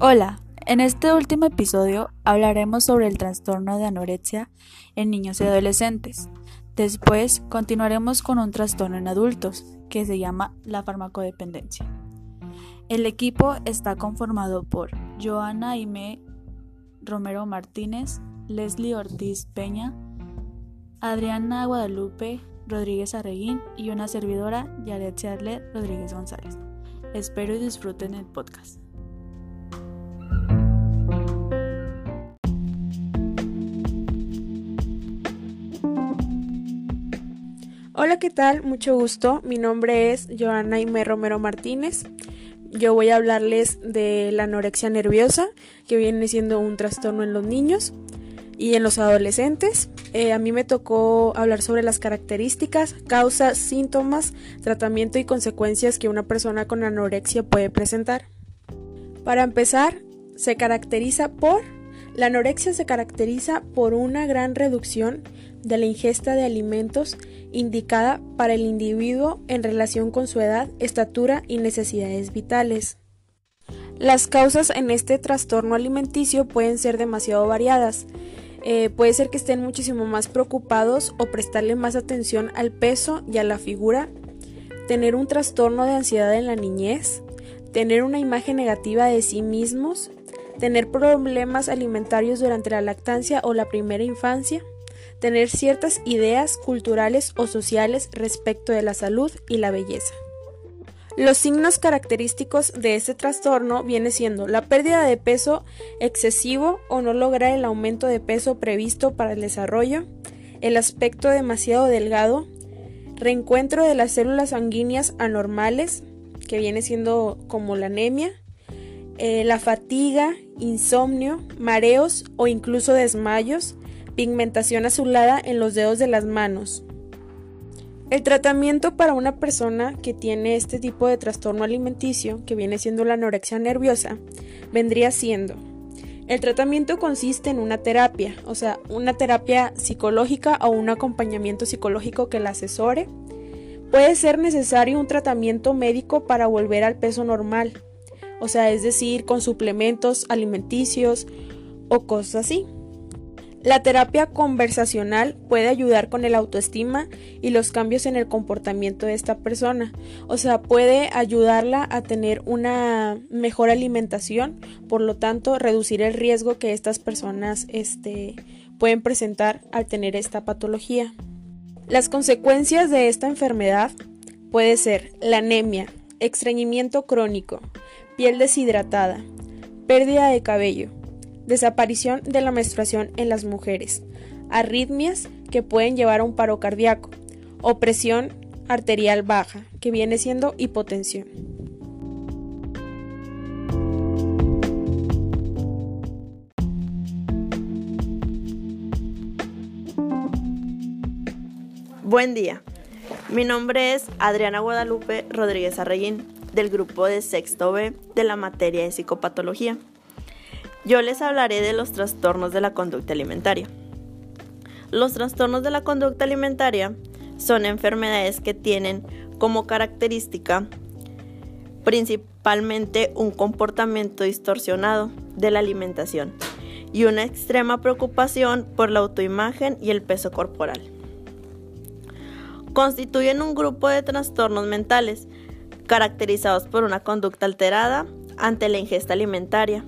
Hola, en este último episodio hablaremos sobre el trastorno de anorexia en niños y adolescentes. Después continuaremos con un trastorno en adultos que se llama la farmacodependencia. El equipo está conformado por Joana Aime Romero Martínez, Leslie Ortiz Peña, Adriana Guadalupe Rodríguez Arreguín y una servidora, Yaret Charlet Rodríguez González. Espero y disfruten el podcast. Hola, ¿qué tal? Mucho gusto. Mi nombre es Joana Ime Romero Martínez. Yo voy a hablarles de la anorexia nerviosa, que viene siendo un trastorno en los niños y en los adolescentes. Eh, a mí me tocó hablar sobre las características, causas, síntomas, tratamiento y consecuencias que una persona con anorexia puede presentar. Para empezar, se caracteriza por la anorexia se caracteriza por una gran reducción de la ingesta de alimentos indicada para el individuo en relación con su edad, estatura y necesidades vitales. Las causas en este trastorno alimenticio pueden ser demasiado variadas. Eh, puede ser que estén muchísimo más preocupados o prestarle más atención al peso y a la figura, tener un trastorno de ansiedad en la niñez, tener una imagen negativa de sí mismos, tener problemas alimentarios durante la lactancia o la primera infancia, tener ciertas ideas culturales o sociales respecto de la salud y la belleza. Los signos característicos de este trastorno viene siendo la pérdida de peso excesivo o no lograr el aumento de peso previsto para el desarrollo, el aspecto demasiado delgado, reencuentro de las células sanguíneas anormales, que viene siendo como la anemia, eh, la fatiga, insomnio, mareos o incluso desmayos, pigmentación azulada en los dedos de las manos. El tratamiento para una persona que tiene este tipo de trastorno alimenticio, que viene siendo la anorexia nerviosa, vendría siendo el tratamiento consiste en una terapia, o sea, una terapia psicológica o un acompañamiento psicológico que la asesore. Puede ser necesario un tratamiento médico para volver al peso normal, o sea, es decir, con suplementos alimenticios o cosas así. La terapia conversacional puede ayudar con el autoestima y los cambios en el comportamiento de esta persona. O sea, puede ayudarla a tener una mejor alimentación, por lo tanto, reducir el riesgo que estas personas este, pueden presentar al tener esta patología. Las consecuencias de esta enfermedad puede ser la anemia, estreñimiento crónico, piel deshidratada, pérdida de cabello, desaparición de la menstruación en las mujeres, arritmias que pueden llevar a un paro cardíaco, opresión arterial baja, que viene siendo hipotensión. Buen día. Mi nombre es Adriana Guadalupe Rodríguez Arreguín del grupo de sexto B de la materia de psicopatología. Yo les hablaré de los trastornos de la conducta alimentaria. Los trastornos de la conducta alimentaria son enfermedades que tienen como característica principalmente un comportamiento distorsionado de la alimentación y una extrema preocupación por la autoimagen y el peso corporal. Constituyen un grupo de trastornos mentales caracterizados por una conducta alterada ante la ingesta alimentaria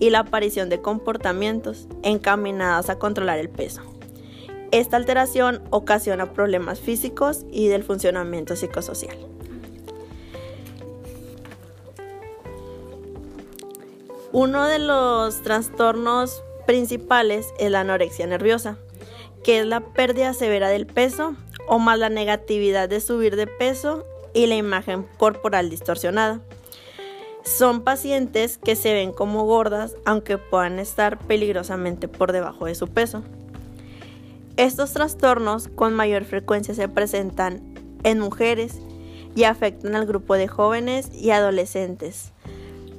y la aparición de comportamientos encaminados a controlar el peso. Esta alteración ocasiona problemas físicos y del funcionamiento psicosocial. Uno de los trastornos principales es la anorexia nerviosa, que es la pérdida severa del peso o más la negatividad de subir de peso y la imagen corporal distorsionada. Son pacientes que se ven como gordas aunque puedan estar peligrosamente por debajo de su peso. Estos trastornos con mayor frecuencia se presentan en mujeres y afectan al grupo de jóvenes y adolescentes.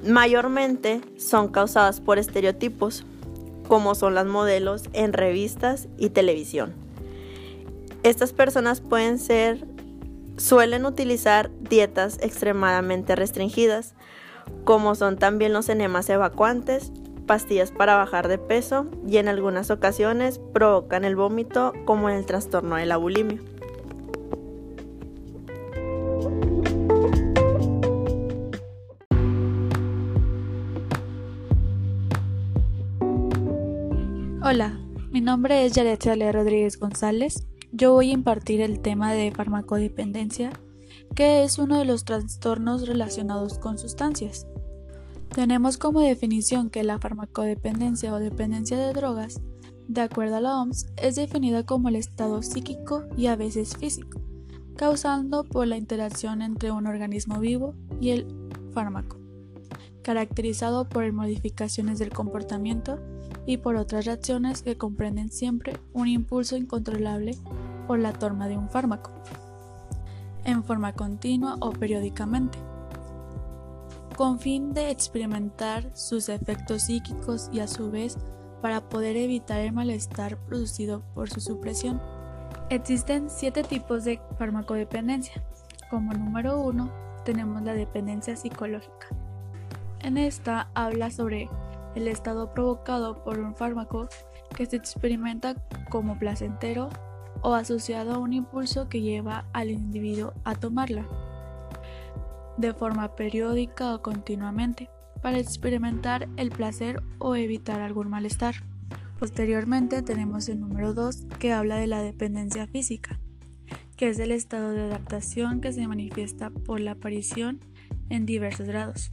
Mayormente son causadas por estereotipos, como son las modelos en revistas y televisión. Estas personas pueden ser suelen utilizar dietas extremadamente restringidas como son también los enemas evacuantes, pastillas para bajar de peso y en algunas ocasiones provocan el vómito como en el trastorno de la bulimia. Hola, mi nombre es Yaretza Le Rodríguez González. Yo voy a impartir el tema de farmacodependencia, que es uno de los trastornos relacionados con sustancias. Tenemos como definición que la farmacodependencia o dependencia de drogas, de acuerdo a la OMS, es definida como el estado psíquico y a veces físico, causando por la interacción entre un organismo vivo y el fármaco, caracterizado por modificaciones del comportamiento y por otras reacciones que comprenden siempre un impulso incontrolable por la toma de un fármaco, en forma continua o periódicamente con fin de experimentar sus efectos psíquicos y a su vez para poder evitar el malestar producido por su supresión. Existen siete tipos de farmacodependencia. Como número uno tenemos la dependencia psicológica. En esta habla sobre el estado provocado por un fármaco que se experimenta como placentero o asociado a un impulso que lleva al individuo a tomarla de forma periódica o continuamente, para experimentar el placer o evitar algún malestar. Posteriormente tenemos el número 2 que habla de la dependencia física, que es el estado de adaptación que se manifiesta por la aparición en diversos grados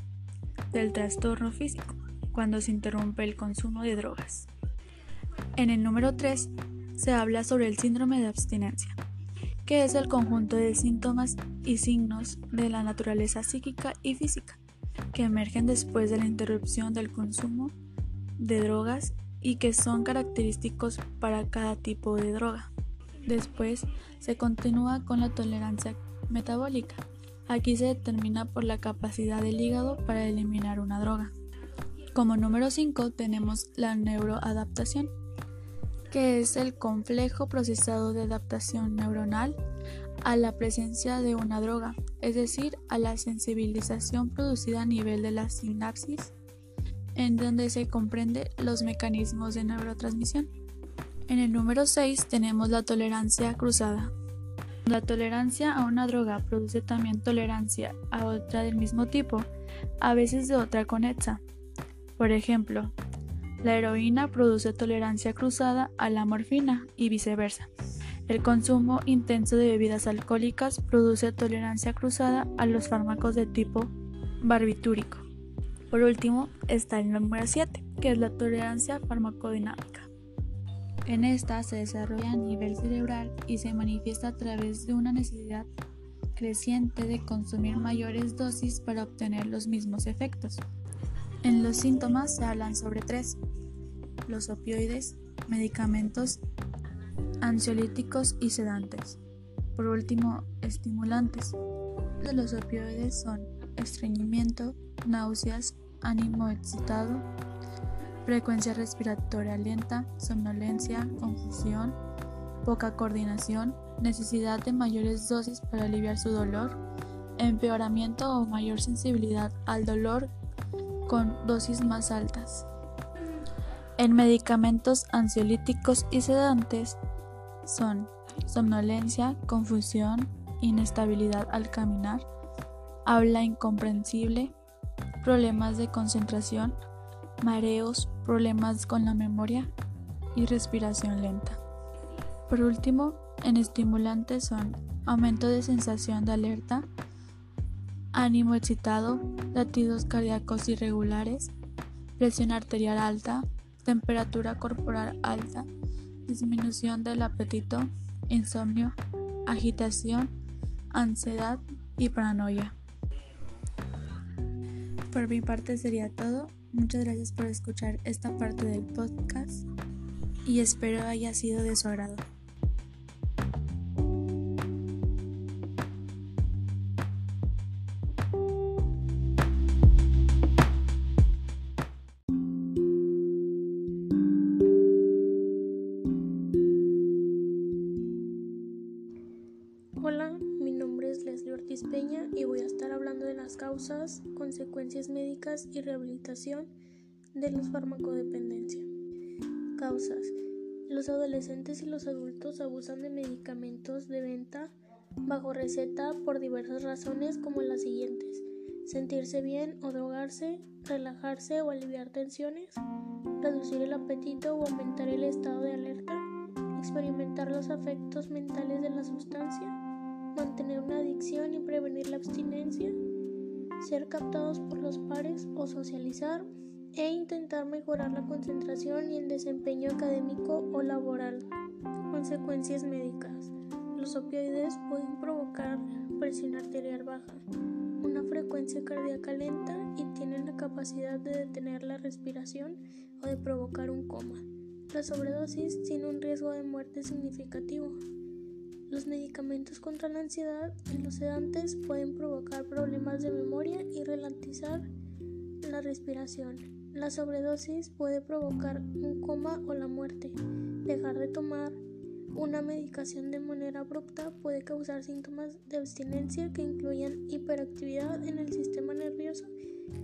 del trastorno físico, cuando se interrumpe el consumo de drogas. En el número 3 se habla sobre el síndrome de abstinencia, que es el conjunto de síntomas y signos de la naturaleza psíquica y física que emergen después de la interrupción del consumo de drogas y que son característicos para cada tipo de droga. Después se continúa con la tolerancia metabólica. Aquí se determina por la capacidad del hígado para eliminar una droga. Como número 5 tenemos la neuroadaptación, que es el complejo procesado de adaptación neuronal a la presencia de una droga, es decir, a la sensibilización producida a nivel de la sinapsis, en donde se comprende los mecanismos de neurotransmisión. En el número 6 tenemos la tolerancia cruzada. La tolerancia a una droga produce también tolerancia a otra del mismo tipo, a veces de otra conexa. Por ejemplo, la heroína produce tolerancia cruzada a la morfina y viceversa. El consumo intenso de bebidas alcohólicas produce tolerancia cruzada a los fármacos de tipo barbitúrico. Por último está el número 7, que es la tolerancia farmacodinámica. En esta se desarrolla a nivel cerebral y se manifiesta a través de una necesidad creciente de consumir mayores dosis para obtener los mismos efectos. En los síntomas se hablan sobre tres, los opioides, medicamentos ansiolíticos y sedantes. Por último, estimulantes. Los opioides son estreñimiento, náuseas, ánimo excitado, frecuencia respiratoria lenta, somnolencia, confusión, poca coordinación, necesidad de mayores dosis para aliviar su dolor, empeoramiento o mayor sensibilidad al dolor con dosis más altas. En medicamentos ansiolíticos y sedantes son somnolencia, confusión, inestabilidad al caminar, habla incomprensible, problemas de concentración, mareos, problemas con la memoria y respiración lenta. Por último, en estimulantes son aumento de sensación de alerta, ánimo excitado, latidos cardíacos irregulares, presión arterial alta, temperatura corporal alta, disminución del apetito, insomnio, agitación, ansiedad y paranoia. Por mi parte sería todo. Muchas gracias por escuchar esta parte del podcast y espero haya sido de su agrado. Médicas y rehabilitación de la farmacodependencia. Causas. Los adolescentes y los adultos abusan de medicamentos de venta bajo receta por diversas razones como las siguientes. Sentirse bien o drogarse, relajarse o aliviar tensiones, reducir el apetito o aumentar el estado de alerta, experimentar los afectos mentales de la sustancia, mantener una adicción y prevenir la abstinencia, ser captados por los pares o socializar e intentar mejorar la concentración y el desempeño académico o laboral. Consecuencias médicas. Los opioides pueden provocar presión arterial baja, una frecuencia cardíaca lenta y tienen la capacidad de detener la respiración o de provocar un coma. La sobredosis tiene un riesgo de muerte significativo. Los medicamentos contra la ansiedad y los sedantes pueden provocar problemas de memoria y ralentizar la respiración. La sobredosis puede provocar un coma o la muerte. Dejar de tomar una medicación de manera abrupta puede causar síntomas de abstinencia que incluyen hiperactividad en el sistema nervioso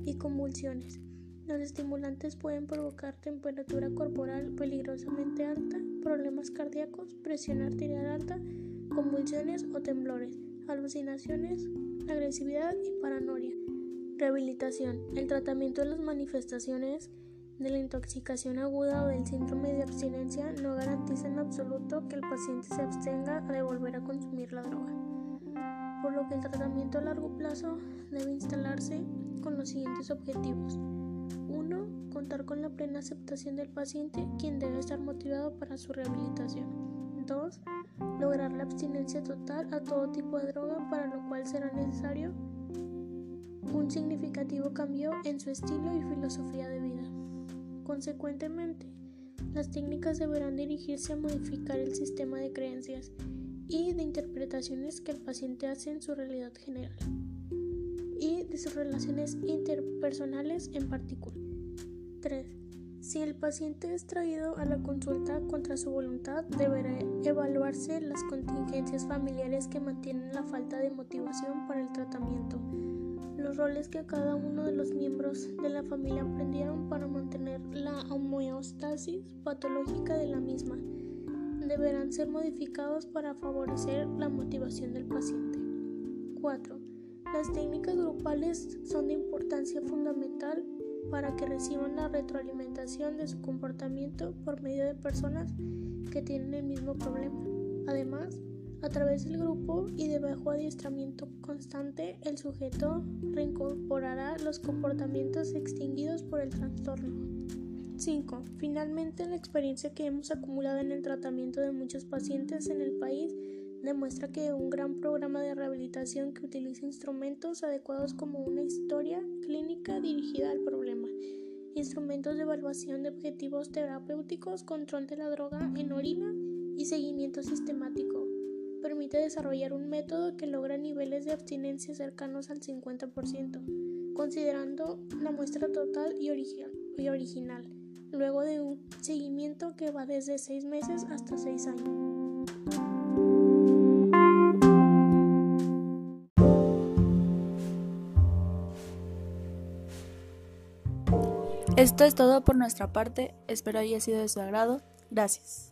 y convulsiones. Los estimulantes pueden provocar temperatura corporal peligrosamente alta, problemas cardíacos, presión arterial alta, convulsiones o temblores, alucinaciones, agresividad y paranoia. Rehabilitación. El tratamiento de las manifestaciones de la intoxicación aguda o del síndrome de abstinencia no garantiza en absoluto que el paciente se abstenga de volver a consumir la droga, por lo que el tratamiento a largo plazo debe instalarse con los siguientes objetivos. 1. Contar con la plena aceptación del paciente, quien debe estar motivado para su rehabilitación. 2. Lograr la abstinencia total a todo tipo de droga, para lo cual será necesario un significativo cambio en su estilo y filosofía de vida. Consecuentemente, las técnicas deberán dirigirse a modificar el sistema de creencias y de interpretaciones que el paciente hace en su realidad general y de sus relaciones interpersonales en particular. 3. Si el paciente es traído a la consulta contra su voluntad, deberá evaluarse las contingencias familiares que mantienen la falta de motivación para el tratamiento los roles que cada uno de los miembros de la familia aprendieron para mantener la homeostasis patológica de la misma deberán ser modificados para favorecer la motivación del paciente. 4. Las técnicas grupales son de importancia fundamental para que reciban la retroalimentación de su comportamiento por medio de personas que tienen el mismo problema. Además, a través del grupo y de bajo adiestramiento constante, el sujeto reincorporará los comportamientos extinguidos por el trastorno. 5. Finalmente, la experiencia que hemos acumulado en el tratamiento de muchos pacientes en el país demuestra que un gran programa de rehabilitación que utiliza instrumentos adecuados como una historia clínica dirigida al problema, instrumentos de evaluación de objetivos terapéuticos, control de la droga en orina y seguimiento sistemático permite desarrollar un método que logra niveles de abstinencia cercanos al 50%, considerando la muestra total y, original, luego de un seguimiento que va desde 6 meses hasta 6 años. Esto es todo por nuestra parte, espero haya sido de su agrado. Gracias.